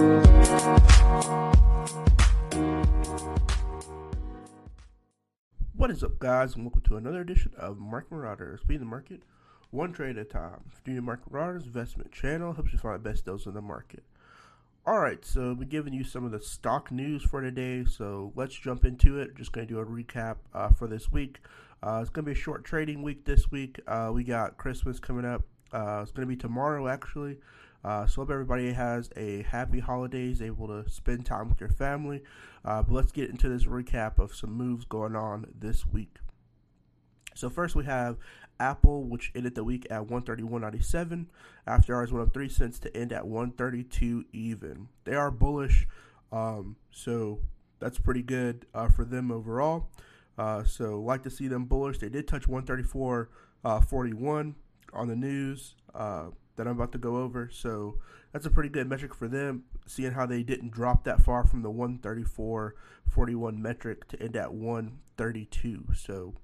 What is up, guys, and welcome to another edition of Market Marauders. Be in the market one trade at a time. Junior Market Marauders investment channel helps you find the best deals in the market. All right, so we're giving you some of the stock news for today. So let's jump into it. Just going to do a recap uh, for this week. Uh, it's going to be a short trading week this week. Uh, we got Christmas coming up. Uh, it's going to be tomorrow, actually. Uh, so hope everybody has a happy holidays, able to spend time with your family. Uh, but let's get into this recap of some moves going on this week. So first we have Apple, which ended the week at 131.97. After hours went up three cents to end at 132 even. They are bullish, um, so that's pretty good uh, for them overall. Uh, so like to see them bullish. They did touch 134.41 uh, on the news. Uh, that I'm about to go over. So that's a pretty good metric for them, seeing how they didn't drop that far from the 134.41 metric to end at 132. So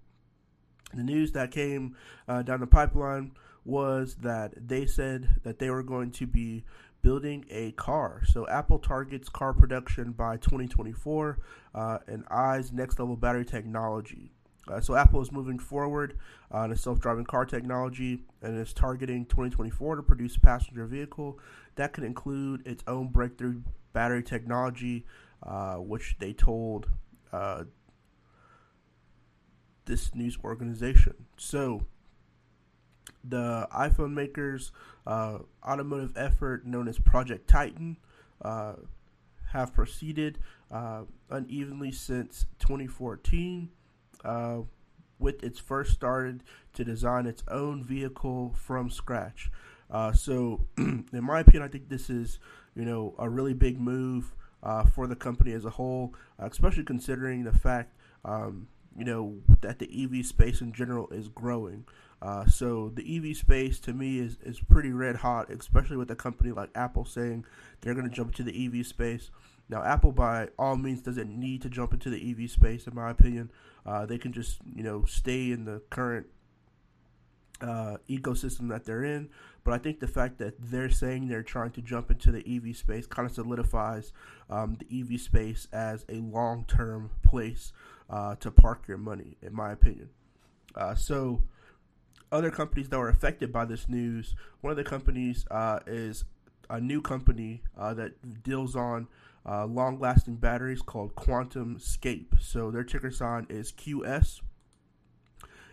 the news that came uh, down the pipeline was that they said that they were going to be building a car. So Apple targets car production by 2024 uh, and eyes next level battery technology. Uh, so Apple is moving forward on a self-driving car technology and is targeting 2024 to produce a passenger vehicle that could include its own breakthrough battery technology, uh, which they told uh, this news organization. So the iPhone makers' uh, automotive effort known as Project Titan uh, have proceeded uh, unevenly since 2014 uh, with its first started to design its own vehicle from scratch. Uh, so, in my opinion, I think this is you know a really big move uh, for the company as a whole, uh, especially considering the fact um, you know that the EV space in general is growing. Uh, so the EV space to me is, is pretty red hot, especially with a company like Apple saying they're going to jump to the EV space. Now, Apple by all means doesn't need to jump into the EV space, in my opinion. Uh, they can just you know stay in the current uh, ecosystem that they're in. But I think the fact that they're saying they're trying to jump into the EV space kind of solidifies um, the EV space as a long term place uh, to park your money, in my opinion. Uh, so, other companies that were affected by this news, one of the companies uh, is a new company uh, that deals on uh, long lasting batteries called QuantumScape. So their ticker sign is QS.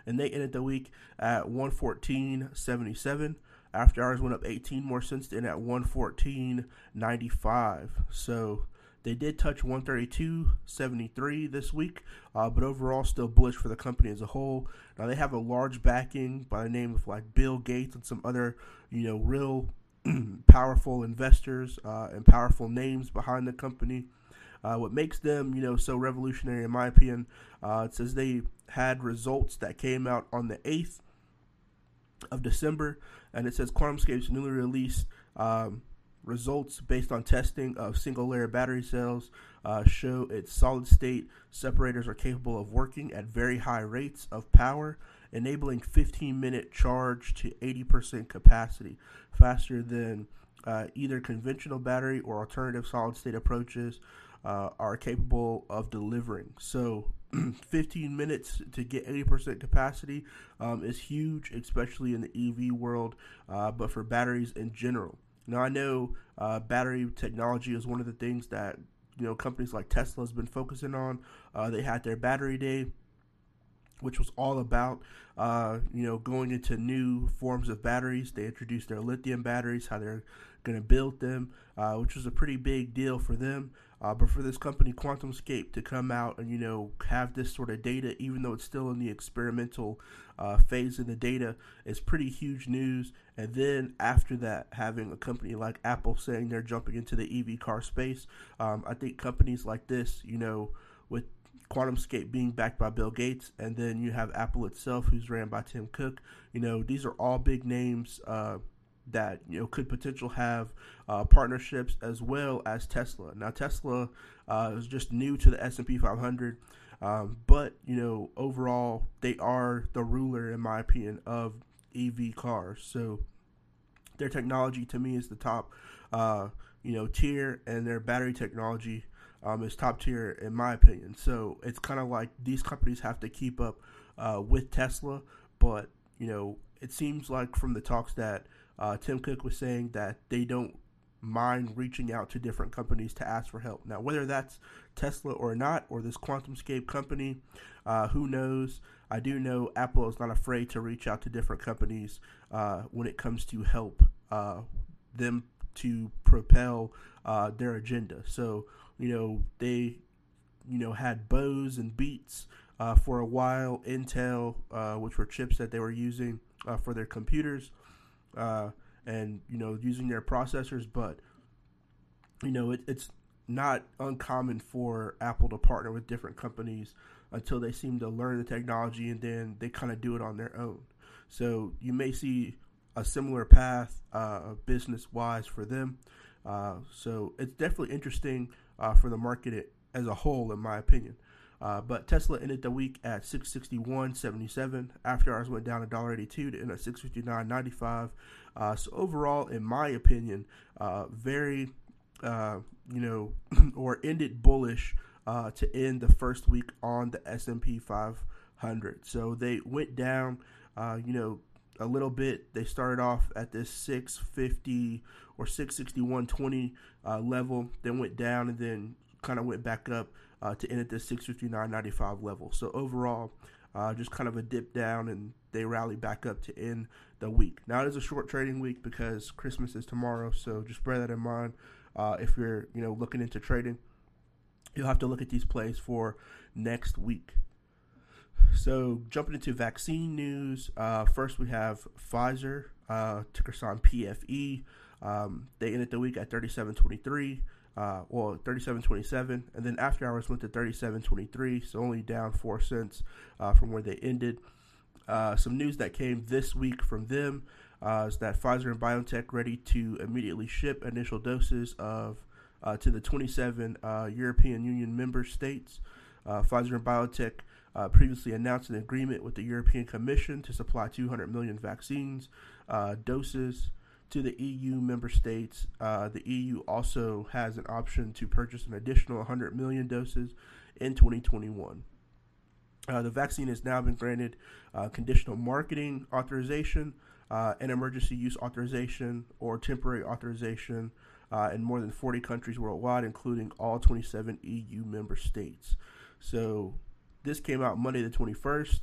And they ended the week at 114.77. After hours went up 18 more cents to end at 114.95. So they did touch 132.73 this week, uh, but overall still bullish for the company as a whole. Now they have a large backing by the name of like Bill Gates and some other, you know, real powerful investors uh, and powerful names behind the company. Uh, what makes them, you know, so revolutionary, in my opinion, uh, it says they had results that came out on the eighth of December, and it says QuantumScape's newly released um, results based on testing of single layer battery cells uh, show its solid state separators are capable of working at very high rates of power enabling 15 minute charge to 80% capacity, faster than uh, either conventional battery or alternative solid state approaches uh, are capable of delivering. So, 15 minutes to get 80% capacity um, is huge, especially in the EV world, uh, but for batteries in general. Now, I know uh, battery technology is one of the things that you know companies like Tesla has been focusing on. Uh, they had their battery day which was all about uh, you know going into new forms of batteries. They introduced their lithium batteries, how they're going to build them, uh, which was a pretty big deal for them. Uh, but for this company, QuantumScape, to come out and you know have this sort of data, even though it's still in the experimental uh, phase of the data, is pretty huge news. And then after that, having a company like Apple saying they're jumping into the EV car space, um, I think companies like this, you know, with QuantumScape being backed by Bill Gates, and then you have Apple itself, who's ran by Tim Cook. You know, these are all big names uh, that you know could potential have uh, partnerships as well as Tesla. Now, Tesla uh, is just new to the S and P 500, um, but you know, overall, they are the ruler, in my opinion, of EV cars. So their technology to me is the top, uh, you know, tier, and their battery technology um, is top tier in my opinion. So it's kind of like these companies have to keep up uh, with Tesla, but you know, it seems like from the talks that uh, Tim Cook was saying that they don't mind reaching out to different companies to ask for help. Now, whether that's Tesla or not, or this QuantumScape company, uh, who knows? I do know Apple is not afraid to reach out to different companies uh, when it comes to help uh, them to propel uh, their agenda. So, you know, they, you know, had Bose and Beats uh, for a while, Intel, uh, which were chips that they were using for their computers and you know using their processors, but you know it, it's not uncommon for Apple to partner with different companies until they seem to learn the technology and then they kind of do it on their own. So you may see a similar path uh, business wise for them. Uh, so it's definitely interesting uh, for the market as a whole, in my opinion. Uh, but Tesla ended the week at 661.77. After hours went down $1.82 to end at 659.95. Uh, so overall, in my opinion, uh, very, uh, you know, or ended bullish uh, to end the first week on the S&P 500. So they went down, uh, you know, a little bit. They started off at this 650 or 661.20 level, then went down and then kind of went back up uh, to end at the 659.95 level. So overall, uh, just kind of a dip down, and they rally back up to end the week. Now it is a short trading week because Christmas is tomorrow, so just bear that in mind. Uh, if you're you know looking into trading, you'll have to look at these plays for next week. So jumping into vaccine news, uh, first we have Pfizer, uh, ticker sign PFE. Um, they ended the week at 37.23 uh, well, 37.27, and then after hours went to 37.23, so only down four cents uh, from where they ended. Uh, some news that came this week from them uh, is that Pfizer and BioNTech ready to immediately ship initial doses of uh, to the 27 uh, European Union member states. Pfizer and BioNTech previously announced an agreement with the European Commission to supply 200 million vaccines doses to the EU member states. Uh, the EU also has an option to purchase an additional 100 million doses in 2021. Uh, the vaccine has now been granted uh, conditional marketing authorization, uh, and emergency use authorization, or temporary authorization uh, in more than 40 countries worldwide, including all 27 EU member states. So this came out Monday the 21st.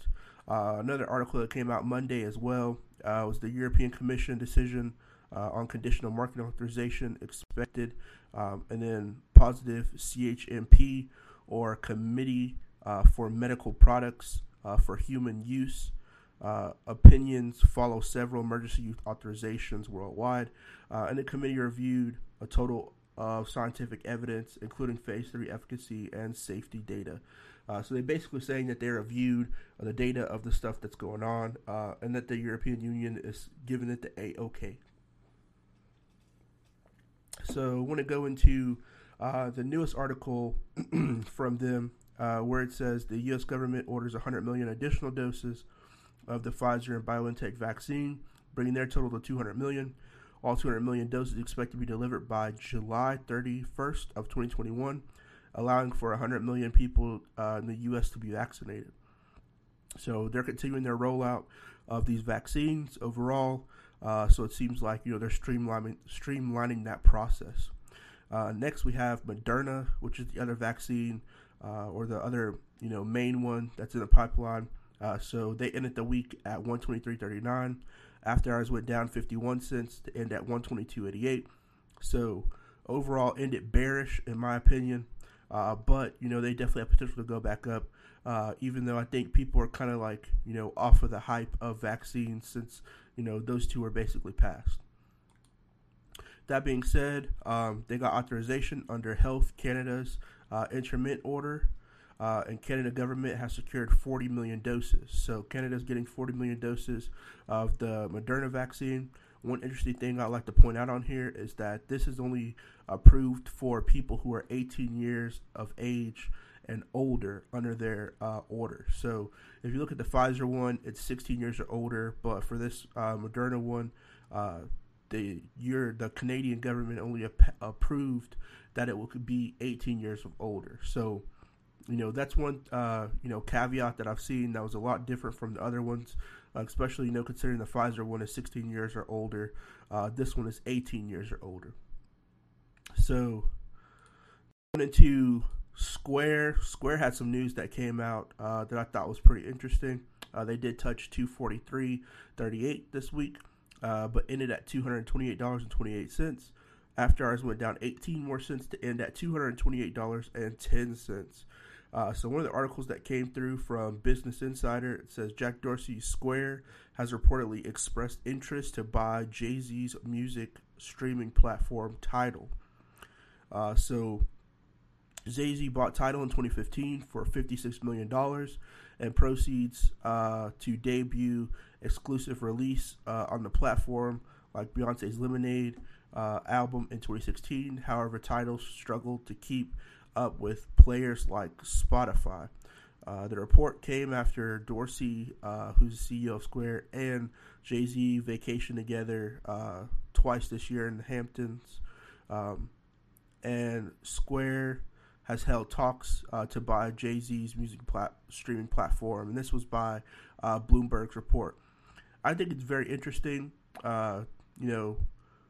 Uh, another article that came out Monday as well was the European Commission decision uh, on conditional marketing authorization expected, um, and then positive CHMP or Committee uh, for Medical Products uh, for Human Use. Uh, opinions follow several emergency use authorizations worldwide, uh, and the committee reviewed a total of scientific evidence, including phase three efficacy and safety data. Uh, so they're basically saying that they reviewed the data of the stuff that's going on, uh, and that the European Union is giving it the A OK. So I want to go into uh, the newest article from them, uh, where it says the U.S. government orders 100 million additional doses of the Pfizer and BioNTech vaccine, bringing their total to 200 million. All 200 million doses expected to be delivered by July 31st of 2021, allowing for 100 million people uh, in the U.S. to be vaccinated. So they're continuing their rollout of these vaccines overall. Uh, so it seems like you know they're streamlining streamlining that process. Uh, next, we have Moderna, which is the other vaccine uh, or the other you know main one that's in the pipeline. Uh, so they ended the week at 123.39. After hours went down 51 cents to end at 122.88. So overall, ended bearish in my opinion. Uh, but you know they definitely have potential to go back up. Uh, even though I think people are kind of like you know off of the hype of vaccines since you know those two are basically passed. That being said, um, they got authorization under Health Canada's uh, interim order, uh, and Canada government has secured 40 million doses. So Canada's getting 40 million doses of the Moderna vaccine. One interesting thing I'd like to point out on here is that this is only approved for people who are 18 years of age and older under their uh, order. So if you look at the Pfizer one, it's 16 years or older, but for this uh, Moderna one, uh, the year the Canadian government only ap- approved that it will be 18 years of older. So, you know, that's one uh, you know caveat that I've seen that was a lot different from the other ones, uh, especially you know considering the Pfizer one is 16 years or older. Uh, this one is 18 years or older. So, going into Square, Square had some news that came out uh, that I thought was pretty interesting. Uh, they did touch 243.38 this week, uh, but ended at $228.28. After hours went down 18 more cents to end at $228.10. Uh, so one of the articles that came through from Business Insider it says Jack Dorsey Square has reportedly expressed interest to buy Jay Z's music streaming platform Tidal. Uh, so Jay Z bought Tidal in 2015 for 56 million dollars, and proceeds uh, to debut exclusive release uh, on the platform like Beyonce's Lemonade uh, album in 2016. However, Tidal struggled to keep up with players like Spotify. Uh, the report came after Dorsey, uh, who's the CEO of Square, and Jay Z vacation together uh, twice this year in the Hamptons. Um, and Square has held talks uh, to buy Jay Z's music plat- streaming platform, and this was by uh, Bloomberg's report. I think it's very interesting. Uh, you know,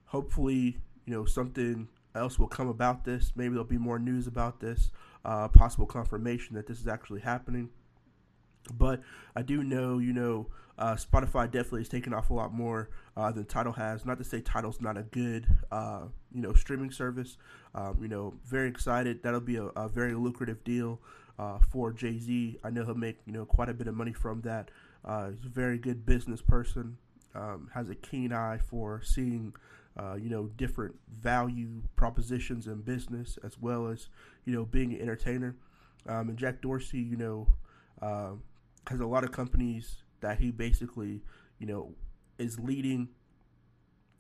hopefully, you know something else will come about this. Maybe there'll be more news about this, uh, possible confirmation that this is actually happening. But I do know, you know, uh, Spotify definitely is taking off a lot more uh, than Tidal has. Not to say Tidal's not a good, uh, you know, streaming service. Um, you know, very excited. That'll be a, a very lucrative deal uh, for Jay Z. I know he'll make you know quite a bit of money from that. Uh, he's a very good business person. Um, has a keen eye for seeing, uh, you know, different value propositions in business as well as you know being an entertainer. Um, and Jack Dorsey, you know, has a lot of companies that he basically, you know, is leading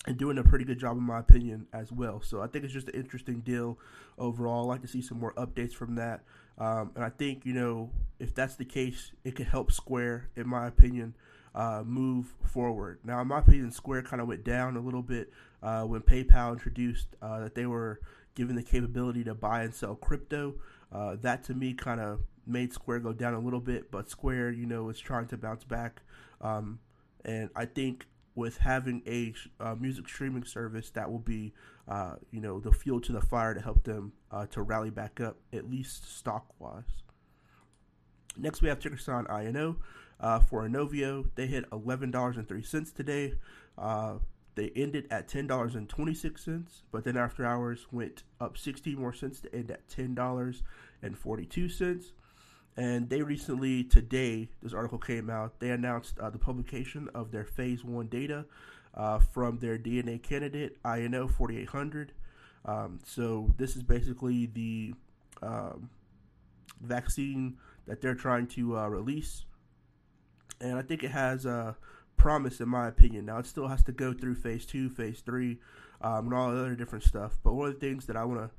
and doing a pretty good job, in my opinion, as well. So I think it's just an interesting deal overall. I'd like to see some more updates from that. Um, and I think, you know, if that's the case, it could help Square, in my opinion, uh, move forward. Now, in my opinion, Square kind of went down a little bit uh, when PayPal introduced uh, that they were given the capability to buy and sell crypto. Uh, that to me kind of made Square go down a little bit, but Square, you know, is trying to bounce back. Um, and I think with having a uh, music streaming service, that will be, uh, you know, the fuel to the fire to help them uh, to rally back up, at least stock wise. Next, we have ticker INO. Uh, for Inovio, they hit $11.03 today. Uh, they ended at $10.26, but then after hours went up 60 more cents to end at $10.42. And they recently, today, this article came out, they announced uh, the publication of their phase one data uh, from their DNA candidate, INO 4800. Um, so, this is basically the um, vaccine that they're trying to uh, release. And I think it has a promise, in my opinion. Now, it still has to go through phase two, phase three, um, and all the other different stuff. But one of the things that I want to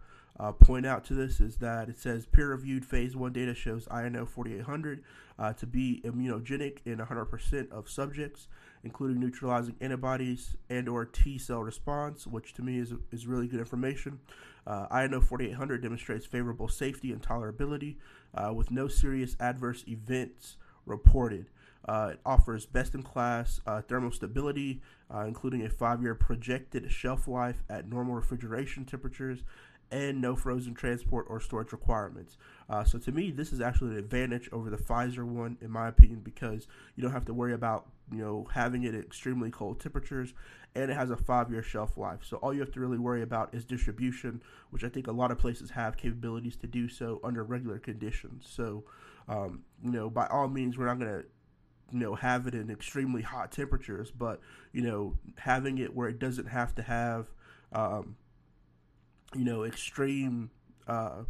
uh, point out to this is that it says peer-reviewed phase one data shows INO 4800 uh, to be immunogenic in 100% of subjects, including neutralizing antibodies and or T cell response, which to me is, is really good information. Uh, INO 4800 demonstrates favorable safety and tolerability uh, with no serious adverse events reported. Uh, it offers best-in-class uh, thermal stability, uh, including a five-year projected shelf life at normal refrigeration temperatures and no frozen transport or storage requirements. Uh, so to me, this is actually an advantage over the Pfizer one, in my opinion, because you don't have to worry about you know having it at extremely cold temperatures, and it has a five-year shelf life. So all you have to really worry about is distribution, which I think a lot of places have capabilities to do so under regular conditions. So um, you know, by all means, we're not going to you know have it in extremely hot temperatures, but you know having it where it doesn't have to have um, you know, extreme, uh,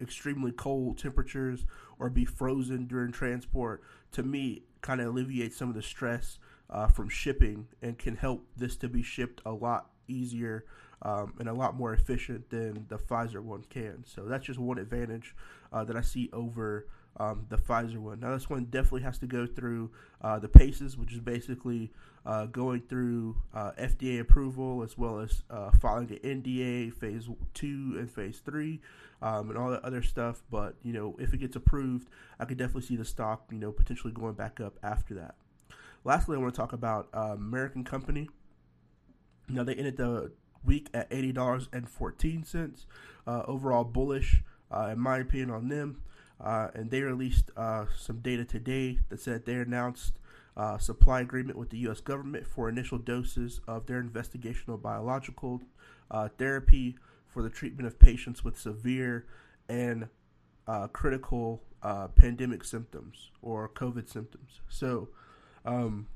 extremely cold temperatures or be frozen during transport, to me, kind of alleviates some of the stress uh, from shipping and can help this to be shipped a lot easier um, and a lot more efficient than the Pfizer one can. So that's just one advantage uh, that I see over um, the Pfizer one. Now, this one definitely has to go through uh, the paces, which is basically uh, going through uh, FDA approval as well as uh, filing the NDA phase two and phase three um, and all that other stuff. But you know, if it gets approved, I could definitely see the stock, you know, potentially going back up after that. Lastly, I want to talk about uh, Merck and Company. Now they ended the week at eighty dollars and fourteen cents. Uh, overall bullish, in my opinion, on them. Uh, and they released uh, some data today that said they announced uh, supply agreement with the U.S. government for initial doses of their investigational biological uh, therapy for the treatment of patients with severe and uh, critical uh, pandemic symptoms or COVID symptoms. So, um,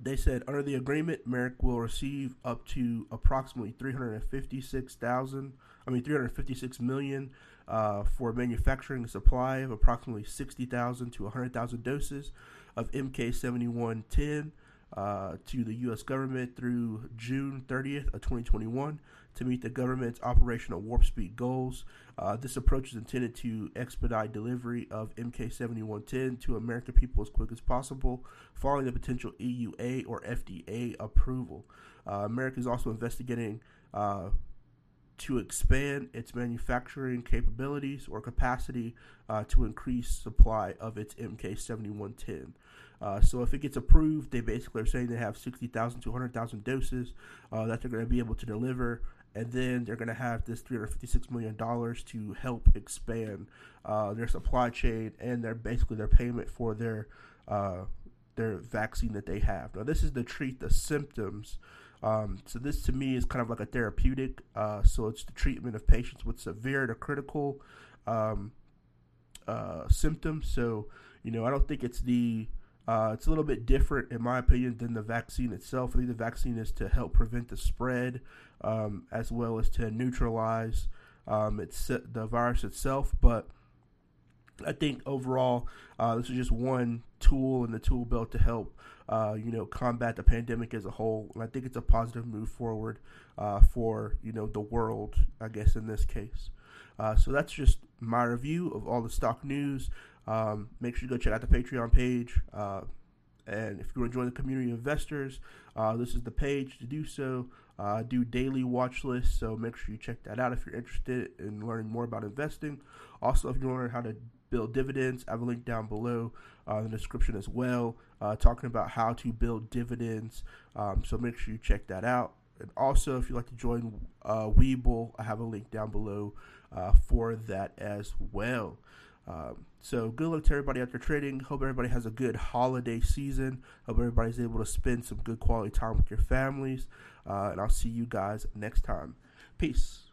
they said under the agreement, Merck will receive up to approximately 356,000, I mean 356 million uh, for manufacturing a supply of approximately 60,000 to 100,000 doses of MK7110 uh, to the U.S. government through June 30th of 2021 to meet the government's operational warp speed goals. Uh, this approach is intended to expedite delivery of MK7110 to American people as quick as possible, following the potential EUA or FDA approval. Uh, America is also investigating uh, to expand its manufacturing capabilities or capacity uh, to increase supply of its MK7110. Uh, so if it gets approved, they basically are saying they have 60,000 to 100,000 doses uh, that they're going to be able to deliver, and then they're going to have this 356 million dollars to help expand uh, their supply chain and their basically their payment for their uh, their vaccine that they have. Now this is to treat the symptoms um, so this to me is kind of like a therapeutic. Uh, so it's the treatment of patients with severe to critical um, uh, symptoms. So you know, I don't think it's the uh, it's a little bit different, in my opinion, than the vaccine itself. I think the vaccine is to help prevent the spread, um, as well as to neutralize um, it's the virus itself. But I think overall, uh, this is just one tool in the tool belt to help, uh, you know, combat the pandemic as a whole. And I think it's a positive move forward uh, for you know the world, I guess in this case. Uh, so that's just my review of all the stock news. Um, make sure you go check out the Patreon page. Uh, and if you want to join the community of investors, uh, this is the page to do so. I do daily watch lists, so make sure you check that out if you're interested in learning more about investing. Also, if you want to learn how to build dividends. I have a link down below uh, in the description as well, uh, talking about how to build dividends. Um, so make sure you check that out. And also, if you'd like to join uh, Webull, I have a link down below uh, for that as well. Um, so good luck to everybody out there trading. Hope everybody has a good holiday season. Hope everybody's able to spend some good quality time with your families. Uh, and I'll see you guys next time. Peace.